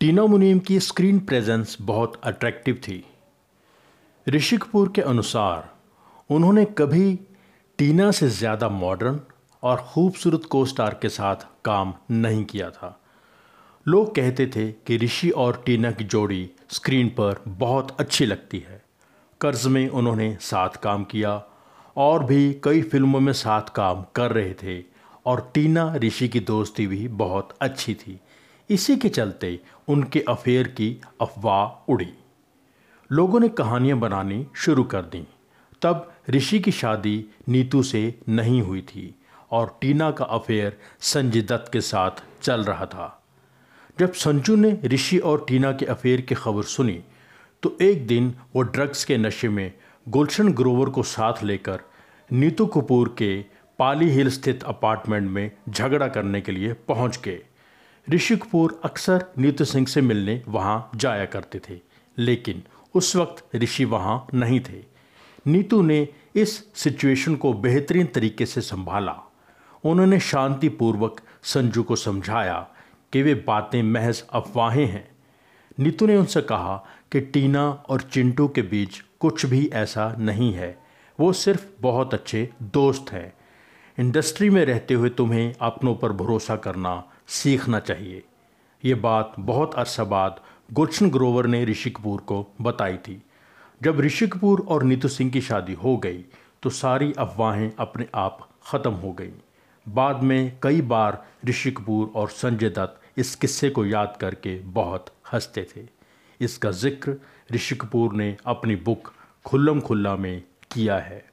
टीना मुनीम की screen presence बहुत अट्रैक्टिव थी। ऋषि कपूर के अनुसार, उन्होंने कभी टीना से ज़्यादा मॉडर्न और खूबसूरत को स्टार के साथ काम नहीं किया था। लोग कहते थे कि ऋषि और टीना की जोड़ी स्क्रीन पर बहुत अच्छी लगती है। कर्ज में उन्होंने साथ काम किया और भी कई फ़िल्मों में साथ काम कर रहे थे और टीना ऋषि की दोस्ती भी बहुत अच्छी थी। इसी के चलते उनके अफेयर की अफवाह उड़ी। लोगों ने कहानियाँ बनानी शुरू कर दी। तब ऋषि की शादी नीतू से नहीं हुई थी और टीना का अफेयर संजय दत्त के साथ चल रहा था। जब संजू ने ऋषि और टीना के अफेयर की खबर सुनी तो एक दिन वो ड्रग्स के नशे में गुलशन ग्रोवर को साथ लेकर नीतू कपूर के पाली हिल स्थित अपार्टमेंट में झगड़ा करने के लिए पहुँच गए। ऋषि कपूर अक्सर नीतू सिंह से मिलने वहाँ जाया करते थे, लेकिन उस वक्त ऋषि वहाँ नहीं थे। नीतू ने इस सिचुएशन को बेहतरीन तरीके से संभाला। उन्होंने शांतिपूर्वक संजू को समझाया कि वे बातें महज अफवाहें हैं। नीतू ने उनसे कहा कि टीना और चिंटू के बीच कुछ भी ऐसा नहीं है। वो सिर्फ़ बहुत अच्छे दोस्त हैं। इंडस्ट्री में रहते हुए तुम्हें अपनों पर भरोसा करना सीखना चाहिए। ये बात बहुत अरसा बाद गुलशन ग्रोवर ने ऋषि कपूर को बताई थी। जब ऋषि कपूर और नीतू सिंह की शादी हो गई तो सारी अफवाहें अपने आप ख़त्म हो गईं। बाद में कई बार ऋषि कपूर और संजय दत्त इस किस्से को याद करके बहुत हँसते थे। इसका ज़िक्र ऋषि कपूर ने अपनी बुक खुल्लम खुल्ला में किया है।